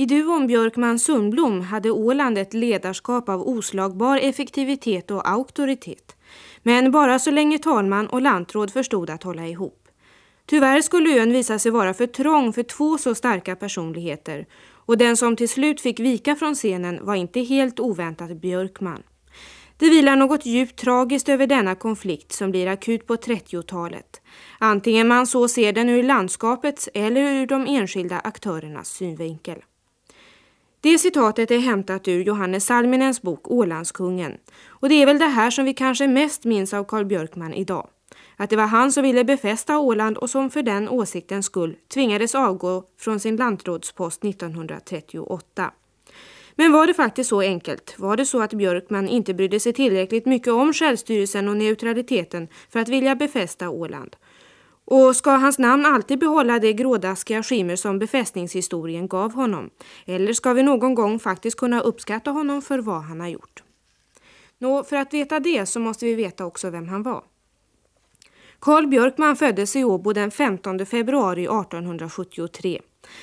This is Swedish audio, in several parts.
I duon Björkman-Sundblom hade Åland ett ledarskap av oslagbar effektivitet och auktoritet. Men bara så länge talman och lantråd förstod att hålla ihop. Tyvärr skulle ön visa sig vara för trång för två så starka personligheter och den som till slut fick vika från scenen var inte helt oväntat Björkman. Det vilar något djupt tragiskt över denna konflikt som blir akut på 30-talet. Antingen man så ser den ur landskapets eller ur de enskilda aktörernas synvinkel. Det citatet är hämtat ur Johannes Salminens bok Ålandskungen. Och det är väl det här som vi kanske mest minns av Carl Björkman idag. Att det var han som ville befästa Åland och som för den åsiktens skull tvingades avgå från sin lantrådspost 1938. Men var det faktiskt så enkelt? Var det så att Björkman inte brydde sig tillräckligt mycket om självstyrelsen och neutraliteten för att vilja befästa Åland? Och ska hans namn alltid behålla det grådaskiga skimmer som befästningshistorien gav honom? Eller ska vi någon gång faktiskt kunna uppskatta honom för vad han har gjort? Nå, för att veta det så måste vi veta också vem han var. Karl Björkman föddes i Åbo den 15 februari 1873.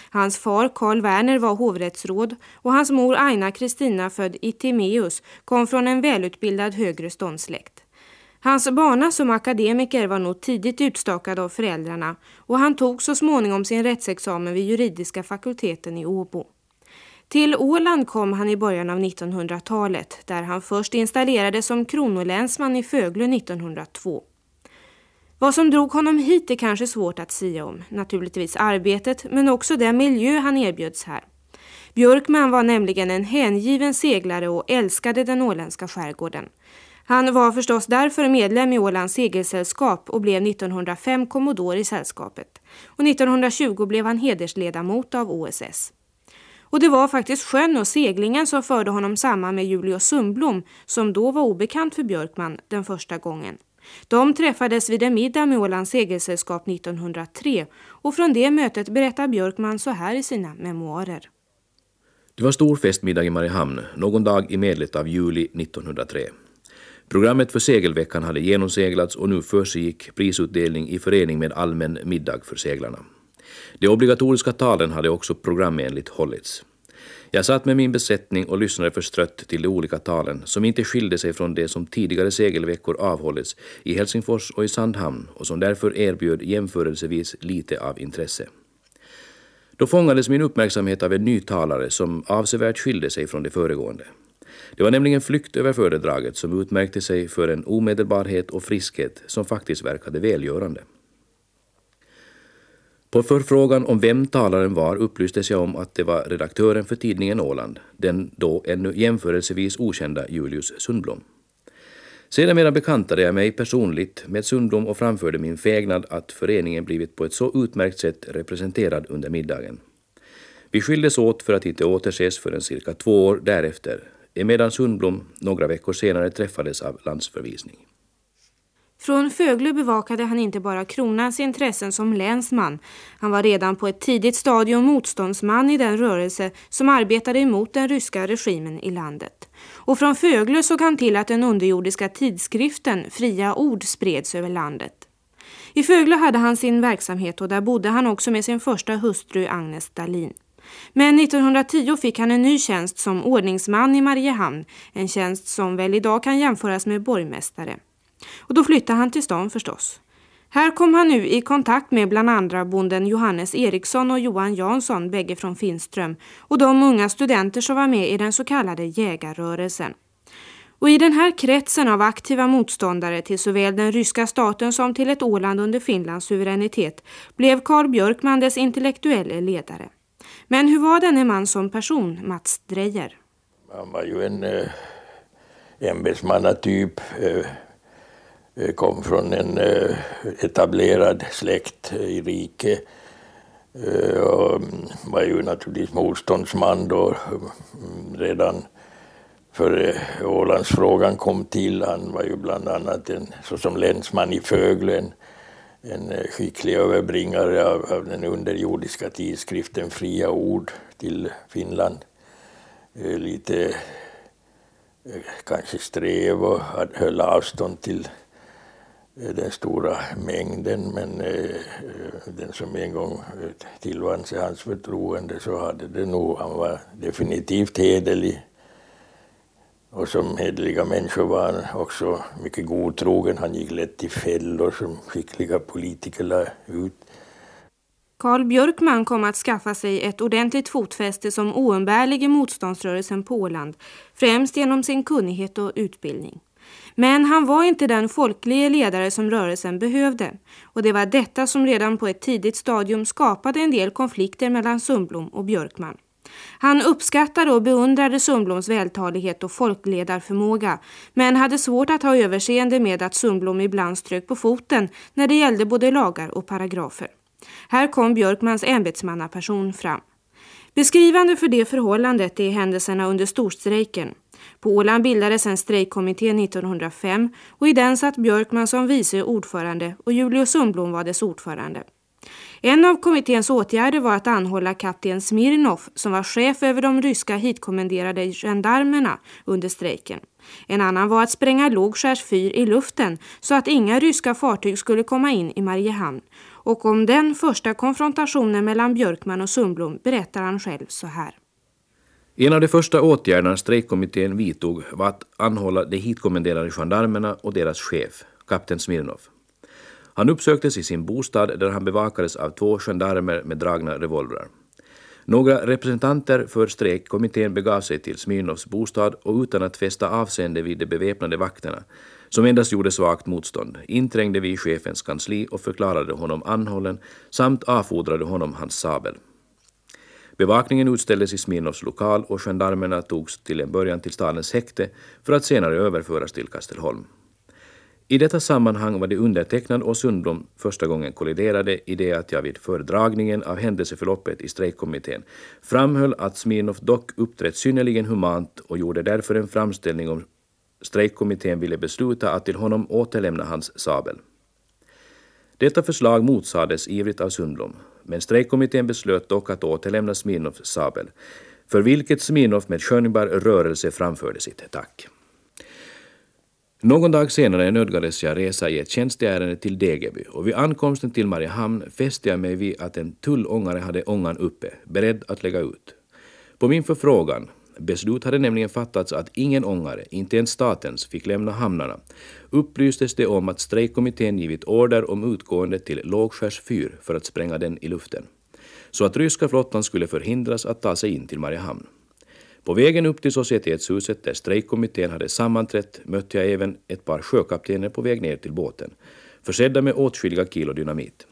Hans far Karl Werner var hovrättsråd och hans mor Aina Kristina född Itimeus kom från en välutbildad högreståndssläkt. Hans bana som akademiker var nog tidigt utstakad av föräldrarna och han tog så småningom sin rättsexamen vid juridiska fakulteten i Åbo. Till Åland kom han i början av 1900-talet där han först installerades som kronolänsman i Föglö 1902. Vad som drog honom hit är kanske svårt att säga om. Naturligtvis arbetet, men också den miljö han erbjöds här. Björkman var nämligen en hängiven seglare och älskade den åländska skärgården. Han var förstås därför medlem i Ålands segelsällskap och blev 1905 kommodor i sällskapet. Och 1920 blev han hedersledamot av OSS. Och det var faktiskt sjön och seglingen som förde honom samman med Julius Sundblom som då var obekant för Björkman den första gången. De träffades vid en middag med Ålands segelsällskap 1903 och från det mötet berättar Björkman så här i sina memoarer. Det var stor festmiddag i Mariehamn någon dag i medlet av juli 1903. Programmet för segelveckan hade genomseglats och nu försiggick prisutdelning i förening med allmän middag för seglarna. De obligatoriska talen hade också programenligt hållits. Jag satt med min besättning och lyssnade förstrött till de olika talen som inte skilde sig från det som tidigare segelveckor avhållits i Helsingfors och i Sandhamn och som därför erbjöd jämförelsevis lite av intresse. Då fångades min uppmärksamhet av en ny talare som avsevärt skilde sig från de föregående. Det var nämligen flykt över föredraget som utmärkte sig för en omedelbarhet och friskhet som faktiskt verkade välgörande. På förfrågan om vem talaren var upplystes jag om att det var redaktören för tidningen Åland, den då ännu jämförelsevis okända Julius Sundblom. Sedermera bekantade jag mig personligt med Sundblom och framförde min fägnad att föreningen blivit på ett så utmärkt sätt representerad under middagen. Vi skildes åt för att inte återses förrän cirka två år därefter, emedan Sundblom några veckor senare träffades av landsförvisning. Från Föglö bevakade han inte bara kronans intressen som länsman. Han var redan på ett tidigt stadium motståndsman i den rörelse som arbetade emot den ryska regimen i landet. Och från Föglö såg han till att den underjordiska tidskriften Fria ord spreds över landet. I Föglö hade han sin verksamhet och där bodde han också med sin första hustru Agnes Dalin. Men 1910 fick han en ny tjänst som ordningsman i Mariehamn, en tjänst som väl idag kan jämföras med borgmästare. Och då flyttade han till stan förstås. Här kom han nu i kontakt med bland andra bonden Johannes Eriksson och Johan Jansson, bägge från Finström, och de unga studenter som var med i den så kallade jägarrörelsen. Och i den här kretsen av aktiva motståndare till såväl den ryska staten som till ett Åland under Finlands suveränitet blev Karl Björkman dess intellektuelle ledare. Men hur var denne man som person, Mats Drejer? Han var ju en eh, ämbetsmannatyp, eh, eh kom från en eh, etablerad släkt eh, i riket eh, och mm, var ju naturligtvis motståndsman då mm, redan före Ålandsfrågan kom till. Han var ju bland annat en, såsom länsman i Föglen en, eh, skicklig överbringare av, av den underjordiska tidskriften Fria ord till Finland. Eh, lite eh, kanske sträv och höll avstånd till den stora mängden men den som en gång tillvann sig hans förtroende så hade det nog, han var definitivt hederlig och som hederliga människor var han också mycket godtrogen. Han gick lätt i fällor som skickliga politiker la ut. Karl Björkman kom att skaffa sig ett ordentligt fotfäste som oumbärlig i motståndsrörelsen på Åland, främst genom sin kunnighet och utbildning. Men han var inte den folkliga ledare som rörelsen behövde och det var detta som redan på ett tidigt stadium skapade en del konflikter mellan Sundblom och Björkman. Han uppskattade och beundrade Sundbloms vältalighet och folkledarförmåga men hade svårt att ha överseende med att Sundblom ibland strök på foten när det gällde både lagar och paragrafer. Här kom Björkmans ämbetsmannaperson fram. Beskrivande för det förhållandet är händelserna under storstrejken. På Åland bildades en strejkkommitté 1905 och i den satt Björkman som vice ordförande och Julius Sundblom var dess ordförande. En av kommitténs åtgärder var att anhålla kapten Smirnov som var chef över de ryska hitkommenderade gendarmerna under strejken. En annan var att spränga Lågskärs fyr i luften så att inga ryska fartyg skulle komma in i Mariehamn. Och om den första konfrontationen mellan Björkman och Sundblom berättar han själv så här. En av de första åtgärderna strejkkommittén vidtog var att anhålla de hitkommenderade gendarmerna och deras chef, kapten Smirnov. Han uppsöktes i sin bostad där han bevakades av två gendarmer med dragna revolvrar. Några representanter för strejkkommittén begav sig till Smirnovs bostad och utan att fästa avseende vid de beväpnade vakterna, som endast gjorde svagt motstånd, inträngde vi i chefens kansli och förklarade honom anhållen samt avfordrade honom hans sabel. Bevakningen utställdes i Smirnovs lokal och gendarmerna togs till en början till stadens häkte för att senare överföras till Kastelholm. I detta sammanhang var det undertecknad och Sundblom första gången kolliderade i det att jag vid föredragningen av händelseförloppet i strejkkommittén framhöll att Smirnoff dock uppträtt synnerligen humant och gjorde därför en framställning om strejkkommittén ville besluta att till honom återlämna hans sabel. Detta förslag motsades ivrigt av Sundblom, men strejkkommittén beslöt dock att återlämna Smirnoffs sabel, för vilket Smirnoff med skönjbar rörelse framförde sitt tack. Någon dag senare nödgades jag resa i ett tjänsteärende till Degeby och vid ankomsten till Mariehamn fäste jag mig vid att en tullångare hade ångan uppe, beredd att lägga ut. På min förfrågan, beslut hade nämligen fattats att ingen ångare, inte ens statens, fick lämna hamnarna, upplystes det om att strejkkommittén givit order om utgående till Lågskärs fyr för att spränga den i luften, så att ryska flottan skulle förhindras att ta sig in till Mariehamn. På vägen upp till Societetshuset där strejkkommittén hade sammanträtt mötte jag även ett par sjökaptener på väg ner till båten, försedda med åtskilliga kilo dynamit.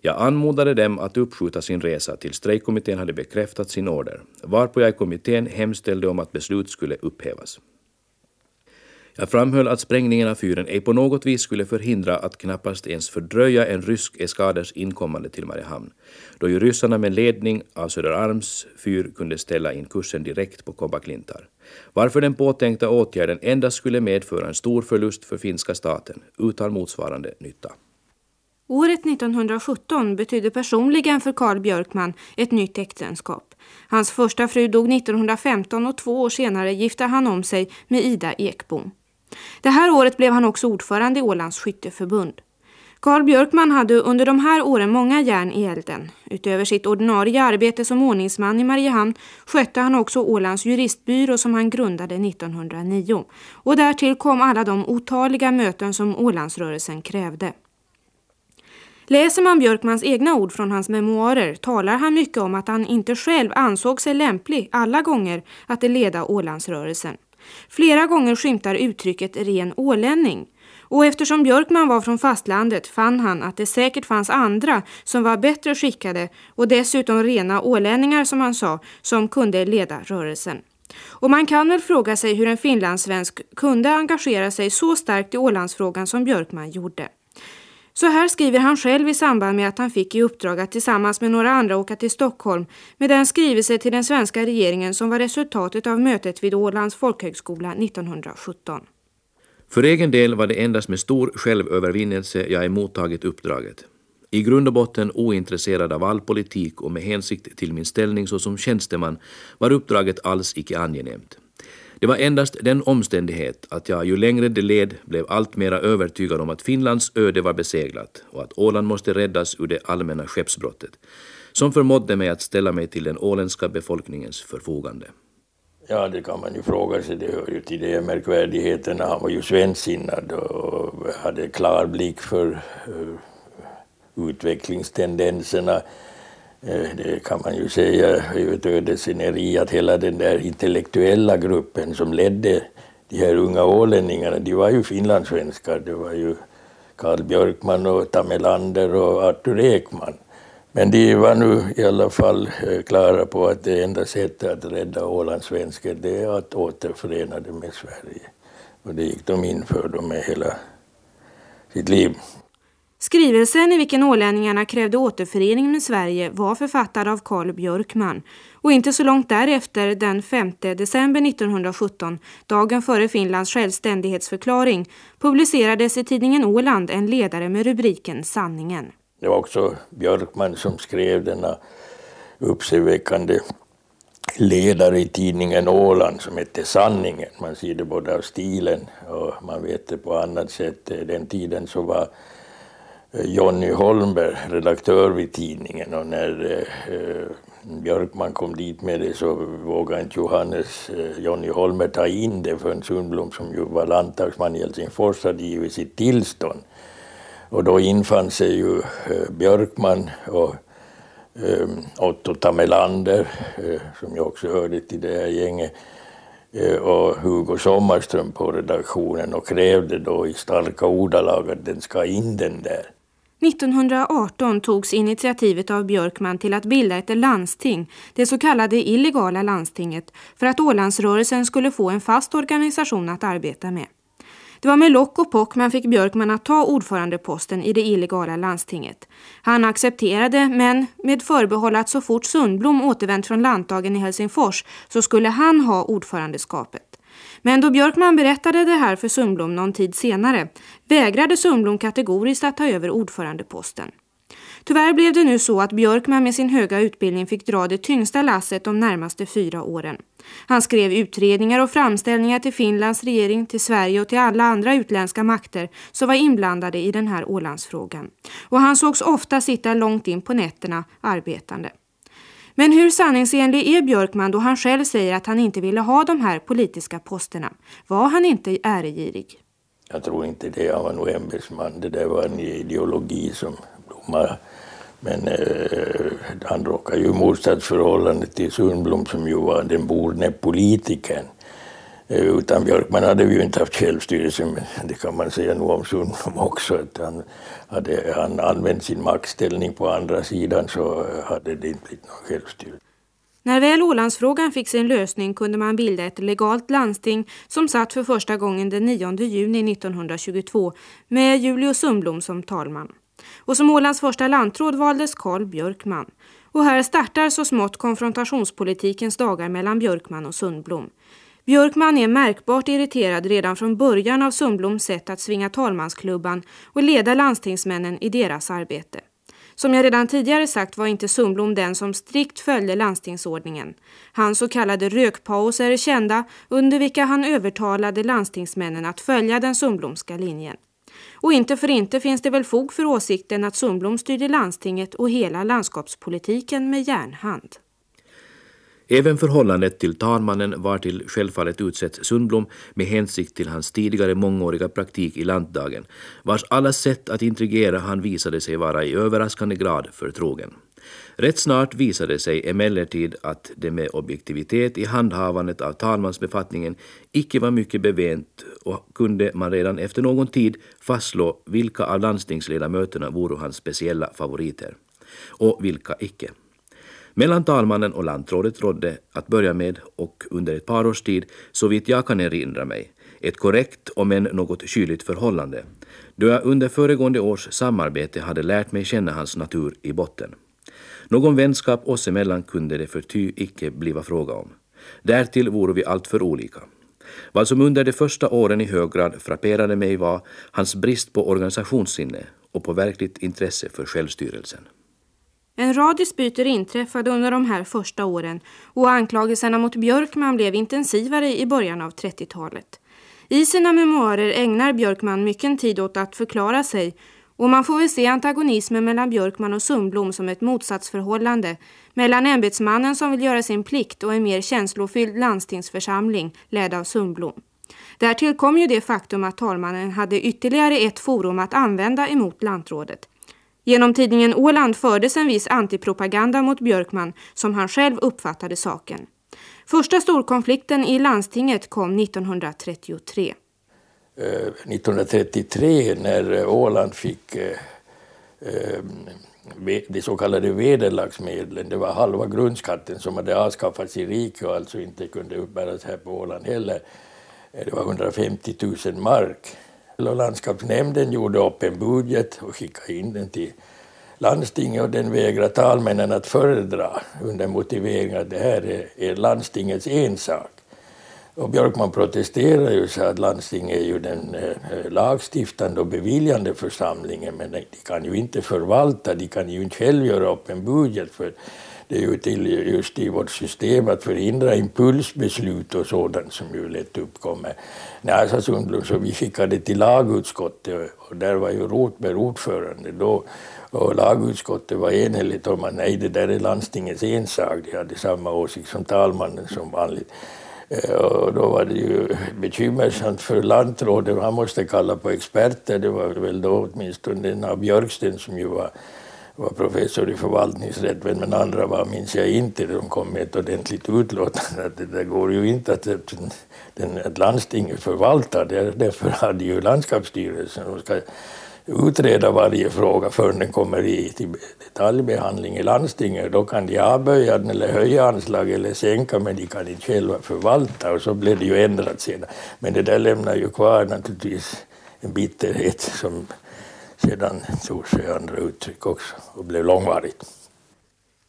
Jag anmodade dem att uppskjuta sin resa tills strejkkommittén hade bekräftat sin order, varpå jag i kommittén hemställde om att beslut skulle upphävas. Jag framhöll att sprängningen av fyren ej på något vis skulle förhindra att knappast ens fördröja en rysk eskaders inkommande till Mariehamn, då ju ryssarna med ledning av Söderarms fyr kunde ställa in kursen direkt på Kobaklintar, varför den påtänkta åtgärden endast skulle medföra en stor förlust för finska staten, utan motsvarande nytta. Året 1917 betydde personligen för Carl Björkman ett nytt äktenskap. Hans första fru dog 1915 och två år senare gifte han om sig med Ida Ekbom. Det här året blev han också ordförande i Ålands skytteförbund. Karl Björkman hade under de här åren många järn i elden. Utöver sitt ordinarie arbete som ordningsman i Mariehamn skötte han också Ålands juristbyrå som han grundade 1909. Och därtill kom alla de otaliga möten som Ålandsrörelsen krävde. Läser man Björkmans egna ord från hans memoarer talar han mycket om att han inte själv ansåg sig lämplig alla gånger att leda Ålandsrörelsen. Flera gånger skymtar uttrycket ren ålänning. Och eftersom Björkman var från fastlandet fann han att det säkert fanns andra som var bättre skickade och dessutom rena ålänningar som han sa, som kunde leda rörelsen. Och man kan väl fråga sig hur en finlandssvensk kunde engagera sig så starkt i Ålandsfrågan som Björkman gjorde. Så här skriver han själv i samband med att han fick i uppdrag att tillsammans med några andra åka till Stockholm med den skrivelse till den svenska regeringen som var resultatet av mötet vid Ålands folkhögskola 1917. För egen del var det endast med stor självövervinnelse jag emottagit uppdraget. I grund och botten ointresserad av all politik och med hänsikt till min ställning såsom tjänsteman var uppdraget alls icke angenämt. Det var endast den omständighet att jag ju längre det led blev alltmera övertygad om att Finlands öde var beseglat och att Åland måste räddas ur det allmänna skeppsbrottet, som förmådde mig att ställa mig till den åländska befolkningens förfogande. Ja, det kan man ju fråga sig. Det hör ju till de märkvärdigheterna. Han var ju svensksinnad och hade klar blick för eh, utvecklingstendenserna. Eh, det kan man ju säga är ett ödesceneri att hela den där intellektuella gruppen som ledde de här unga ålänningarna, de var ju finlandssvenskar. Det var ju Karl Björkman och Tamelander och Artur Ekman. Men de var nu i alla fall eh, klara på att det enda sättet att rädda Ålandssvenskar det är att återförena det med Sverige. Och det gick de in för med hela sitt liv. Skrivelsen i vilken ålänningarna krävde återförening med Sverige var författad av Karl Björkman och inte så långt därefter, den 5 december 1917, dagen före Finlands självständighetsförklaring, publicerades i tidningen Åland en ledare med rubriken Sanningen. Det var också Björkman som skrev denna uppseendeväckande ledare i tidningen Åland som hette Sanningen. Man ser det både av stilen och man vet det på annat sätt. Den tiden så var Eh, Jonny Holmberg redaktör vid tidningen och när eh, eh, Björkman kom dit med det så vågade inte Johannes eh, Jonny Holmberg ta in det förrän Sundblom som ju var landtagsman i Helsingfors hade givit sitt tillstånd. Och då infann sig ju eh, Björkman och eh, Otto Tamelander, eh, som jag också hörde till det här gänget, eh, och Hugo Sommarström på redaktionen och krävde då i starka ordalag att den ska in den där. 1918 togs initiativet av Björkman till att bilda ett landsting, det så kallade illegala landstinget, för att Ålandsrörelsen skulle få en fast organisation att arbeta med. Det var med lock och pock man fick Björkman att ta ordförandeposten i det illegala landstinget. Han accepterade men med förbehåll att så fort Sundblom återvänt från landtagen i Helsingfors så skulle han ha ordförandeskapet. Men då Björkman berättade det här för Sundblom någon tid senare vägrade Sundblom kategoriskt att ta över ordförandeposten. Tyvärr blev det nu så att Björkman med sin höga utbildning fick dra det tyngsta lasset de närmaste fyra åren. Han skrev utredningar och framställningar till Finlands regering, till Sverige och till alla andra utländska makter som var inblandade i den här Ålandsfrågan. Och han sågs ofta sitta långt in på nätterna arbetande. Men hur sanningsenlig är Björkman då han själv säger att han inte ville ha de här politiska posterna? Var han inte äregirig? Jag tror inte det. Han var nog ämbetsman. Det där var en ideologi som blommade men eh, han råkade ju i motsatsförhållande till Sundblom som ju var den borne politikern. Eh, utan Björkman hade vi ju inte haft självstyrelse, men det kan man säga nog om Sundblom också. Att han, hade han använt sin maktställning på andra sidan så hade det inte blivit någon självstyrelse. När väl Ålandsfrågan fick sin lösning kunde man bilda ett legalt landsting som satt för första gången den 9 juni 1922 med Julius Sundblom som talman. Och som Ålands första lantråd valdes Karl Björkman. Och här startar så smått konfrontationspolitikens dagar mellan Björkman och Sundblom. Björkman är märkbart irriterad redan från början av Sundbloms sätt att svinga talmansklubban och leda landstingsmännen i deras arbete. Som jag redan tidigare sagt var inte Sundblom den som strikt följde landstingsordningen. Hans så kallade rökpauser är kända under vilka han övertalade landstingsmännen att följa den Sundblomska linjen. Och inte för inte finns det väl fog för åsikten att Sundblom styrde landstinget och hela landskapspolitiken med järnhand. Även förhållandet till talmannen var till självfallet utsett Sundblom med hänsikt till hans tidigare mångåriga praktik i lantdagen, vars alla sätt att intrigera han visade sig vara i överraskande grad förtrogen. Rätt snart visade sig emellertid att det med objektivitet i handhavandet av talmansbefattningen icke var mycket bevänt och kunde man redan efter någon tid fastslå vilka av landstingsledamöterna vore hans speciella favoriter och vilka icke. Mellan talmannen och lantrådet rådde att börja med och under ett par års tid, så vitt jag kan erinra mig, ett korrekt om än något kyligt förhållande, då jag under föregående års samarbete hade lärt mig känna hans natur i botten. Någon vänskap oss emellan kunde det för ty icke bliva fråga om. Därtill vore vi alltför olika. Vad som under de första åren i hög grad frapperade mig var hans brist på organisationssinne och på verkligt intresse för självstyrelsen. En rad dispyter inträffade under de här första åren och anklagelserna mot Björkman blev intensivare i början av 30-talet. I sina memoarer ägnar Björkman mycket tid åt att förklara sig och man får väl se antagonismen mellan Björkman och Sundblom som ett motsatsförhållande mellan ämbetsmannen som vill göra sin plikt och en mer känslofylld landstingsförsamling ledd av Sundblom. Därtill kom ju det faktum att talmannen hade ytterligare ett forum att använda emot lantrådet. Genom tidningen Åland fördes en viss antipropaganda mot Björkman som han själv uppfattade saken. Första storkonflikten i landstinget kom 1933. 1933 eh, när Åland fick eh, eh, de så kallade vederlagsmedlen, det var halva grundskatten som hade avskaffats i riket och alltså inte kunde uppbäras här på Åland heller. Det var 150 000 mark. Landskapsnämnden gjorde upp en budget och skickade in den till landstinget och den vägrade talmännen att föredra under motivering att det här är landstingets ensak. Och Björkman protesterade ju och sa att landstinget är ju den eh, lagstiftande och beviljande församlingen men de kan ju inte förvalta, de kan ju inte själv göra upp en budget för det är ju till just i vårt system att förhindra impulsbeslut och sådant som ju lätt uppkommer. Näsa alltså, Sundblom, så vi skickade till lagutskottet och där var ju Rotberg ordförande då och lagutskottet var enhälligt om att nej, det där är landstingets ensak. De hade samma åsikt som talmannen som vanligt. Eh, och då var det ju bekymmersamt för lantrådet. Han måste kalla på experter. Det var väl då åtminstone den av Björksten som ju var, var professor i förvaltningsrätt. Men andra var, minns jag inte, de kom med ett ordentligt utlåtande att det där går ju inte att, att, att landstinget förvaltar. Därför hade ju landskapsstyrelsen de ska utreda varje fråga förrän den kommer i till detaljbehandling i landstinget. Då kan de avböja den eller höja anslag eller sänka men de kan inte själva förvalta och så blev det ju ändrat sedan. Men det där lämnar ju kvar naturligtvis en bitterhet som sedan tog sig andra uttryck också och blev långvarigt.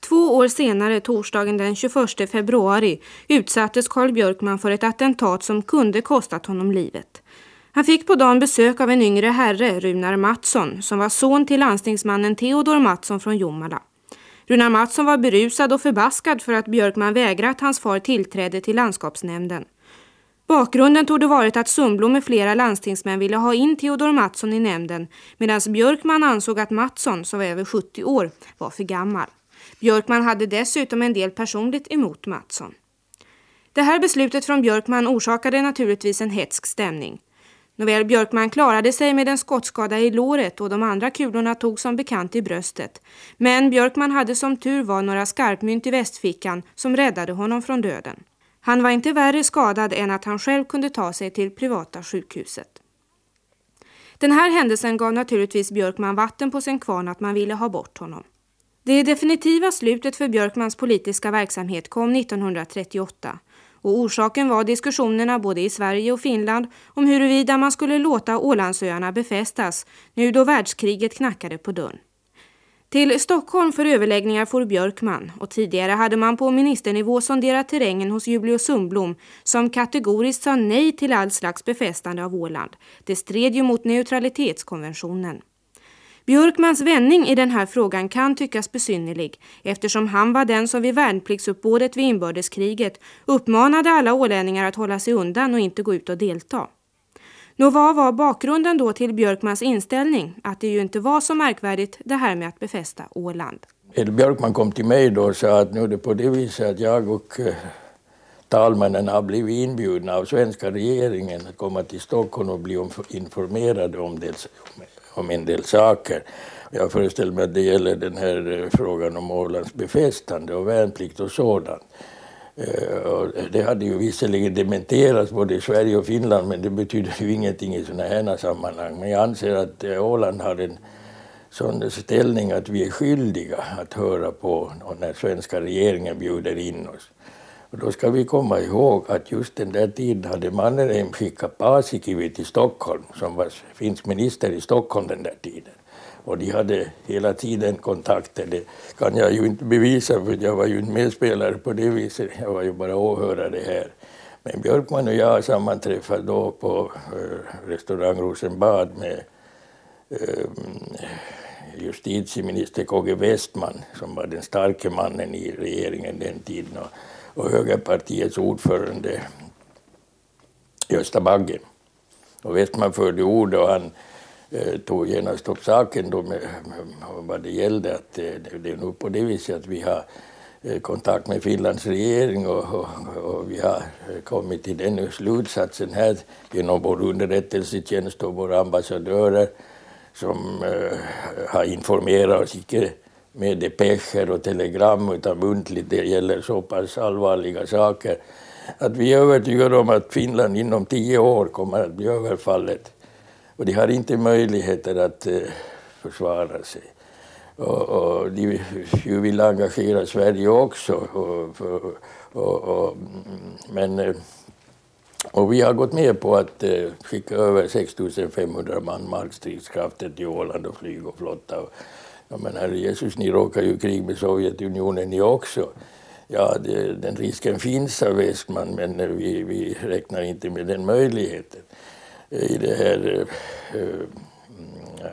Två år senare, torsdagen den 21 februari, utsattes Carl Björkman för ett attentat som kunde kostat honom livet. Han fick på dagen besök av en yngre herre, Runar Mattsson, som var son till landstingsmannen Theodor Mattsson från Jomala. Runar Mattsson var berusad och förbaskad för att Björkman vägrat hans far tillträde till landskapsnämnden. Bakgrunden tog det varit att Sundblom med flera landstingsmän ville ha in Theodor Mattsson i nämnden medan Björkman ansåg att Mattsson, som var över 70 år, var för gammal. Björkman hade dessutom en del personligt emot Mattsson. Det här beslutet från Björkman orsakade naturligtvis en hetsk stämning. Nåväl, Björkman klarade sig med en skottskada i låret och de andra kulorna tog som bekant i bröstet. Men Björkman hade som tur var några skarpmynt i västfickan som räddade honom från döden. Han var inte värre skadad än att han själv kunde ta sig till privata sjukhuset. Den här händelsen gav naturligtvis Björkman vatten på sin kvarn att man ville ha bort honom. Det definitiva slutet för Björkmans politiska verksamhet kom 1938 och orsaken var diskussionerna både i Sverige och Finland om huruvida man skulle låta Ålandsöarna befästas nu då världskriget knackade på dörren. Till Stockholm för överläggningar får Björkman och tidigare hade man på ministernivå sonderat terrängen hos Julius Sundblom som kategoriskt sa nej till all slags befästande av Åland. Det stred ju mot neutralitetskonventionen. Björkmans vändning i den här frågan kan tyckas besynnerlig eftersom han var den som vid värnpliktsuppbådet vid inbördeskriget uppmanade alla ålänningar att hålla sig undan och inte gå ut och delta. Nå vad var bakgrunden då till Björkmans inställning att det ju inte var så märkvärdigt det här med att befästa Åland? Ed Björkman kom till mig då och sa att nu är det på det viset att jag och talmannen talmännen har blivit inbjudna av svenska regeringen att komma till Stockholm och bli informerade om, dels, om en del saker. Jag föreställer mig att det gäller den här eh, frågan om Ålands befästande och värnplikt och sådant. Eh, det hade ju visserligen dementerats både i Sverige och Finland men det betyder ju ingenting i sådana här sammanhang. Men jag anser att eh, Åland har en sån ställning att vi är skyldiga att höra på när svenska regeringen bjuder in oss. Och då ska vi komma ihåg att just den där tiden hade Mannerheim skickat Paasikivi till Stockholm som var finsk minister i Stockholm den där tiden. Och de hade hela tiden kontakter. Det kan jag ju inte bevisa för jag var ju inte medspelare på det viset. Jag var ju bara åhörare här. Men Björkman och jag sammanträffade då på eh, restaurang Rosenbad med eh, justitieminister KG Westman som var den starke mannen i regeringen den tiden och, och högerpartiets ordförande Gösta Bagge. Och Westman förde ord och han Eh, tog genast upp saken då med, med, vad det gällde. Att det, det är nog på det viset att vi har eh, kontakt med Finlands regering och, och, och, vi har eh, kommit till den slutsatsen här genom vår underrättelsetjänst och våra ambassadörer som eh, har informerat oss, icke med depescher och telegram utan muntligt, det gäller så pass allvarliga saker att vi är övertygade om att Finland inom tio år kommer att bli överfallet. Och de har inte möjligheter att eh, försvara sig. Och, och de vill engagera Sverige också. Och, och, och, men, eh, och vi har gått med på att eh, skicka över 6 500 man markstridskrafter till Åland och flyg och flotta. Och, ja, Jesus, ni råkar ju krig med Sovjetunionen ni också. Ja, det, den risken finns, sa Westman, men eh, vi, vi räknar inte med den möjligheten. I det här eh, eh,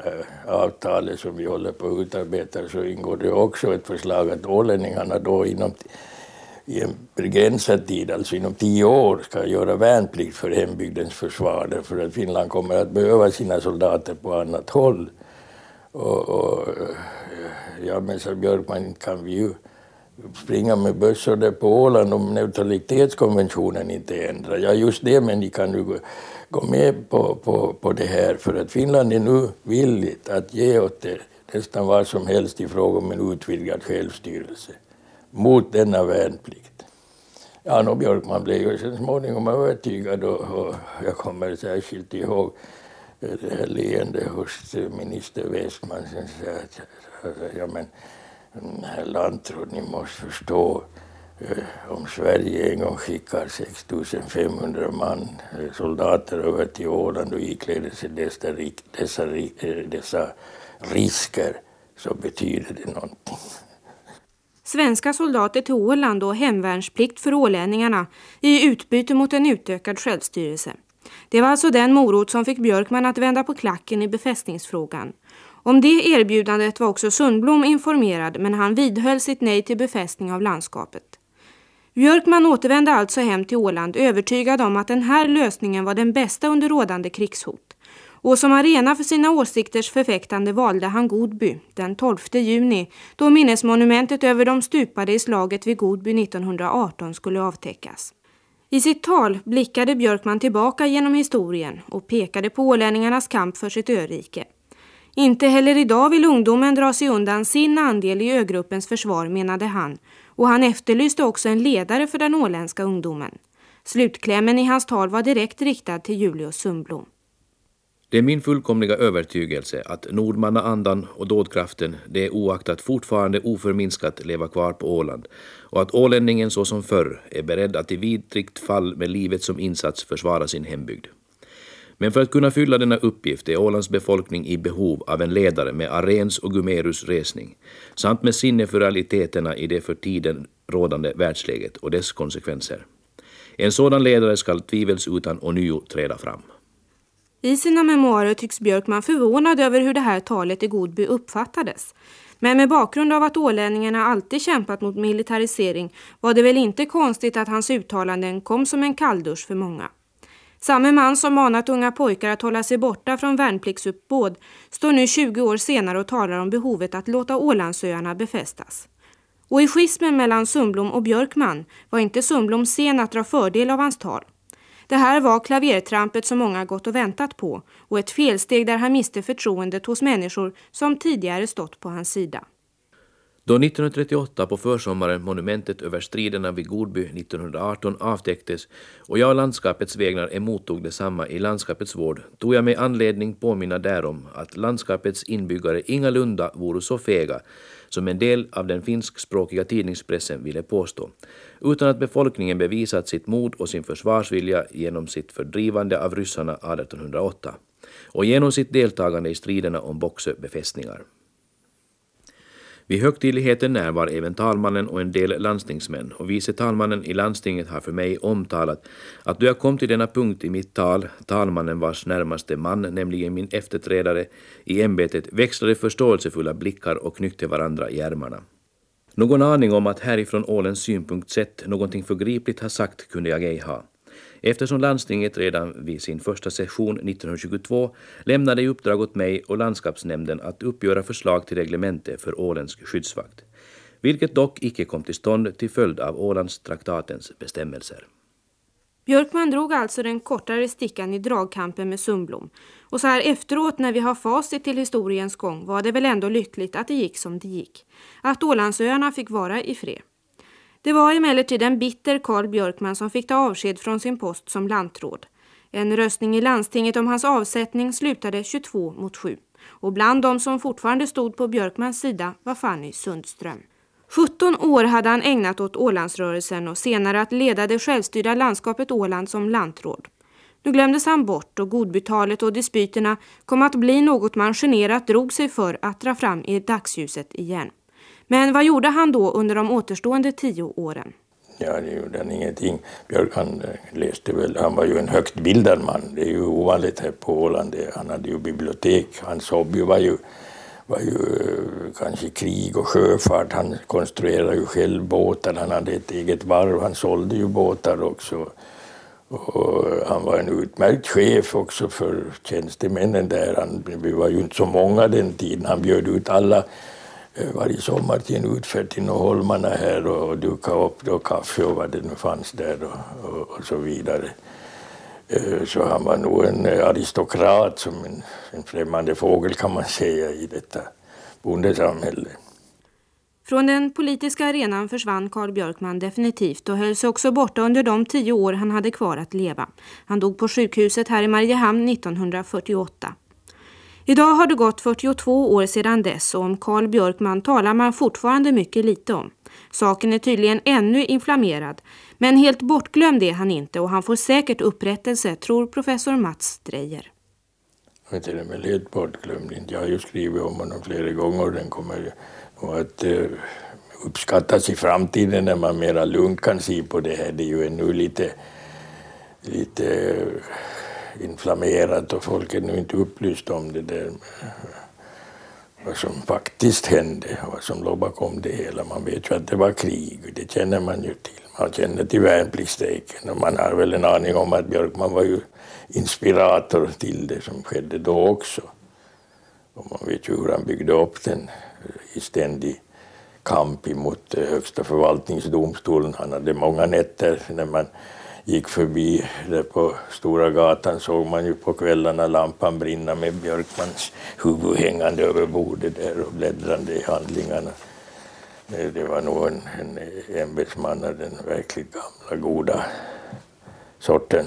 eh, avtalet som vi håller på att utarbeta så ingår det också ett förslag att ålänningarna då inom i en begränsad tid, alltså inom tio år, ska göra värnplikt för hembygdens försvar därför att Finland kommer att behöva sina soldater på annat håll. Och, och ja, men som Björkman, kan vi ju springa med bössor där på Åland om neutralitetskonventionen inte ändrar. Ja, just det, men ni kan ju gå med på, på, på det här för att Finland är nu villigt att ge åt er nästan vad som helst i fråga om en utvidgad självstyrelse mot denna värnplikt. Ja, och Björkman blev ju så småningom övertygad och, och jag kommer särskilt ihåg eh, det här leendet hos minister Westman som sa att ja, men, herr Landtråd, ni måste förstå eh, om Sverige en gång skickar 6500 man, eh, soldater över till Åland och ikläder sig dessa, dessa, eh, dessa risker så betyder det någonting. Svenska soldater till Åland och hemvärnsplikt för ålänningarna i utbyte mot en utökad självstyrelse. Det var alltså den morot som fick Björkman att vända på klacken i befästningsfrågan. Om det erbjudandet var också Sundblom informerad men han vidhöll sitt nej till befästning av landskapet. Björkman återvände alltså hem till Åland övertygad om att den här lösningen var den bästa under rådande krigshot. Och som arena för sina åsikters förfäktande valde han Godby den 12 juni då minnesmonumentet över de stupade i slaget vid Godby 1918 skulle avtäckas. I sitt tal blickade Björkman tillbaka genom historien och pekade på ålänningarnas kamp för sitt örike. Inte heller idag vill ungdomen dra sig undan sin andel i ögruppens försvar, menade han, och han efterlyste också en ledare för den åländska ungdomen. Slutklämmen i hans tal var direkt riktad till Julius Sundblom. Det är min fullkomliga övertygelse att Nordmannaandan och dådkraften det är oaktat fortfarande oförminskat leva kvar på Åland och att ålänningen så som förr är beredd att i vidrigt fall med livet som insats försvara sin hembygd. Men för att kunna fylla denna uppgift är Ålands befolkning i behov av en ledare med Arens och Gumerus resning, samt med sinne för realiteterna i det för tiden rådande världsläget och dess konsekvenser. En sådan ledare skall tvivelsutan ånyo träda fram. I sina memoarer tycks Björkman förvånad över hur det här talet i Godby uppfattades. Men med bakgrund av att ålänningarna alltid kämpat mot militarisering var det väl inte konstigt att hans uttalanden kom som en kalldusch för många. Samme man som manat unga pojkar att hålla sig borta från värnpliktsuppbåd står nu 20 år senare och talar om behovet att låta Ålandsöarna befästas. Och i schismen mellan Sundblom och Björkman var inte Sundblom sen att dra fördel av hans tal. Det här var klavertrampet som många gått och väntat på och ett felsteg där han miste förtroendet hos människor som tidigare stått på hans sida. Då 1938 på försommaren monumentet över striderna vid Godby 1918 avtäcktes och jag landskapets vägnar emottog detsamma i landskapets vård tog jag med anledning påminna därom att landskapets inbyggare ingalunda vore så fega som en del av den finskspråkiga tidningspressen ville påstå, utan att befolkningen bevisat sitt mod och sin försvarsvilja genom sitt fördrivande av ryssarna 1808 och genom sitt deltagande i striderna om Boxö befästningar. Vid högtidligheten närvar även talmannen och en del landstingsmän och vice talmannen i landstinget har för mig omtalat att då jag kom till denna punkt i mitt tal, talmannen vars närmaste man, nämligen min efterträdare i ämbetet, växlade förståelsefulla blickar och knyckte varandra i ärmarna. Någon aning om att härifrån Ålens synpunkt sett någonting förgripligt har sagt kunde jag ej ha. Eftersom landstinget redan vid sin första session 1922 lämnade i uppdrag åt mig och landskapsnämnden att uppgöra förslag till reglemente för Åländsk skyddsvakt, vilket dock icke kom till stånd till följd av Ålandstraktatens bestämmelser. Björkman drog alltså den kortare stickan i dragkampen med Sundblom. Och så här efteråt när vi har facit till historiens gång var det väl ändå lyckligt att det gick som det gick. Att Ålandsöarna fick vara i fred. Det var emellertid en bitter Karl Björkman som fick ta avsked från sin post som lantråd. En röstning i landstinget om hans avsättning slutade 22 mot 7. Och bland de som fortfarande stod på Björkmans sida var Fanny Sundström. 17 år hade han ägnat åt Ålandsrörelsen och senare att leda det självstyrda landskapet Åland som lantråd. Nu glömdes han bort och godbytalet och dispyterna kom att bli något man generat drog sig för att dra fram i dagsljuset igen. Men vad gjorde han då under de återstående tio åren? Ja, det gjorde han ingenting. Björk han eh, läste väl, han var ju en högt bildad man. Det är ju ovanligt här på Åland. Han hade ju bibliotek. Hans hobby var ju, var ju eh, kanske krig och sjöfart. Han konstruerade ju själv båtar. Han hade ett eget varv. Han sålde ju båtar också. Och han var en utmärkt chef också för tjänstemännen där. Han, vi var ju inte så många den tiden. Han bjöd ut alla Eh, varje sommar till en utfärd till Holmarna här och duka upp då kaffe och vad det nu fanns där och, och, och så vidare. Eh, så han var nog en eh, aristokrat, som en, en främmande fågel kan man säga i detta bondesamhälle. Från den politiska arenan försvann Carl Björkman definitivt och höll sig också borta under de tio år han hade kvar att leva. Han dog på sjukhuset här i Mariehamn 1948. Idag har det gått 42 år sedan dess och om Carl Björkman talar man fortfarande mycket lite om. Saken är tydligen ännu inflammerad, men helt bortglömd är han inte och han får säkert upprättelse, tror professor Mats Strejer. Jag är med helt bortglömd. Jag har ju skrivit om honom flera gånger och den kommer att eh, uppskattas i framtiden när man mera lugnt kan se på det här. Det är ju ännu lite, lite inflammerat och folk är nu inte upplysta om det där vad som faktiskt hände och vad som låg bakom det hela. Man vet ju att det var krig, det känner man ju till. Man känner till värnpliktsstrejken och man har väl en aning om att Björkman var ju inspirator till det som skedde då också. Och man vet ju hur han byggde upp den i ständig kamp emot eh, Högsta förvaltningsdomstolen. Han hade många nätter när man gick förbi där på Stora gatan såg man ju på kvällarna lampan brinna med Björkmans huvud hängande över bordet där och bläddrande i handlingarna. Eh, det var nog en, en ämbetsman av den verkligt gamla goda sorten.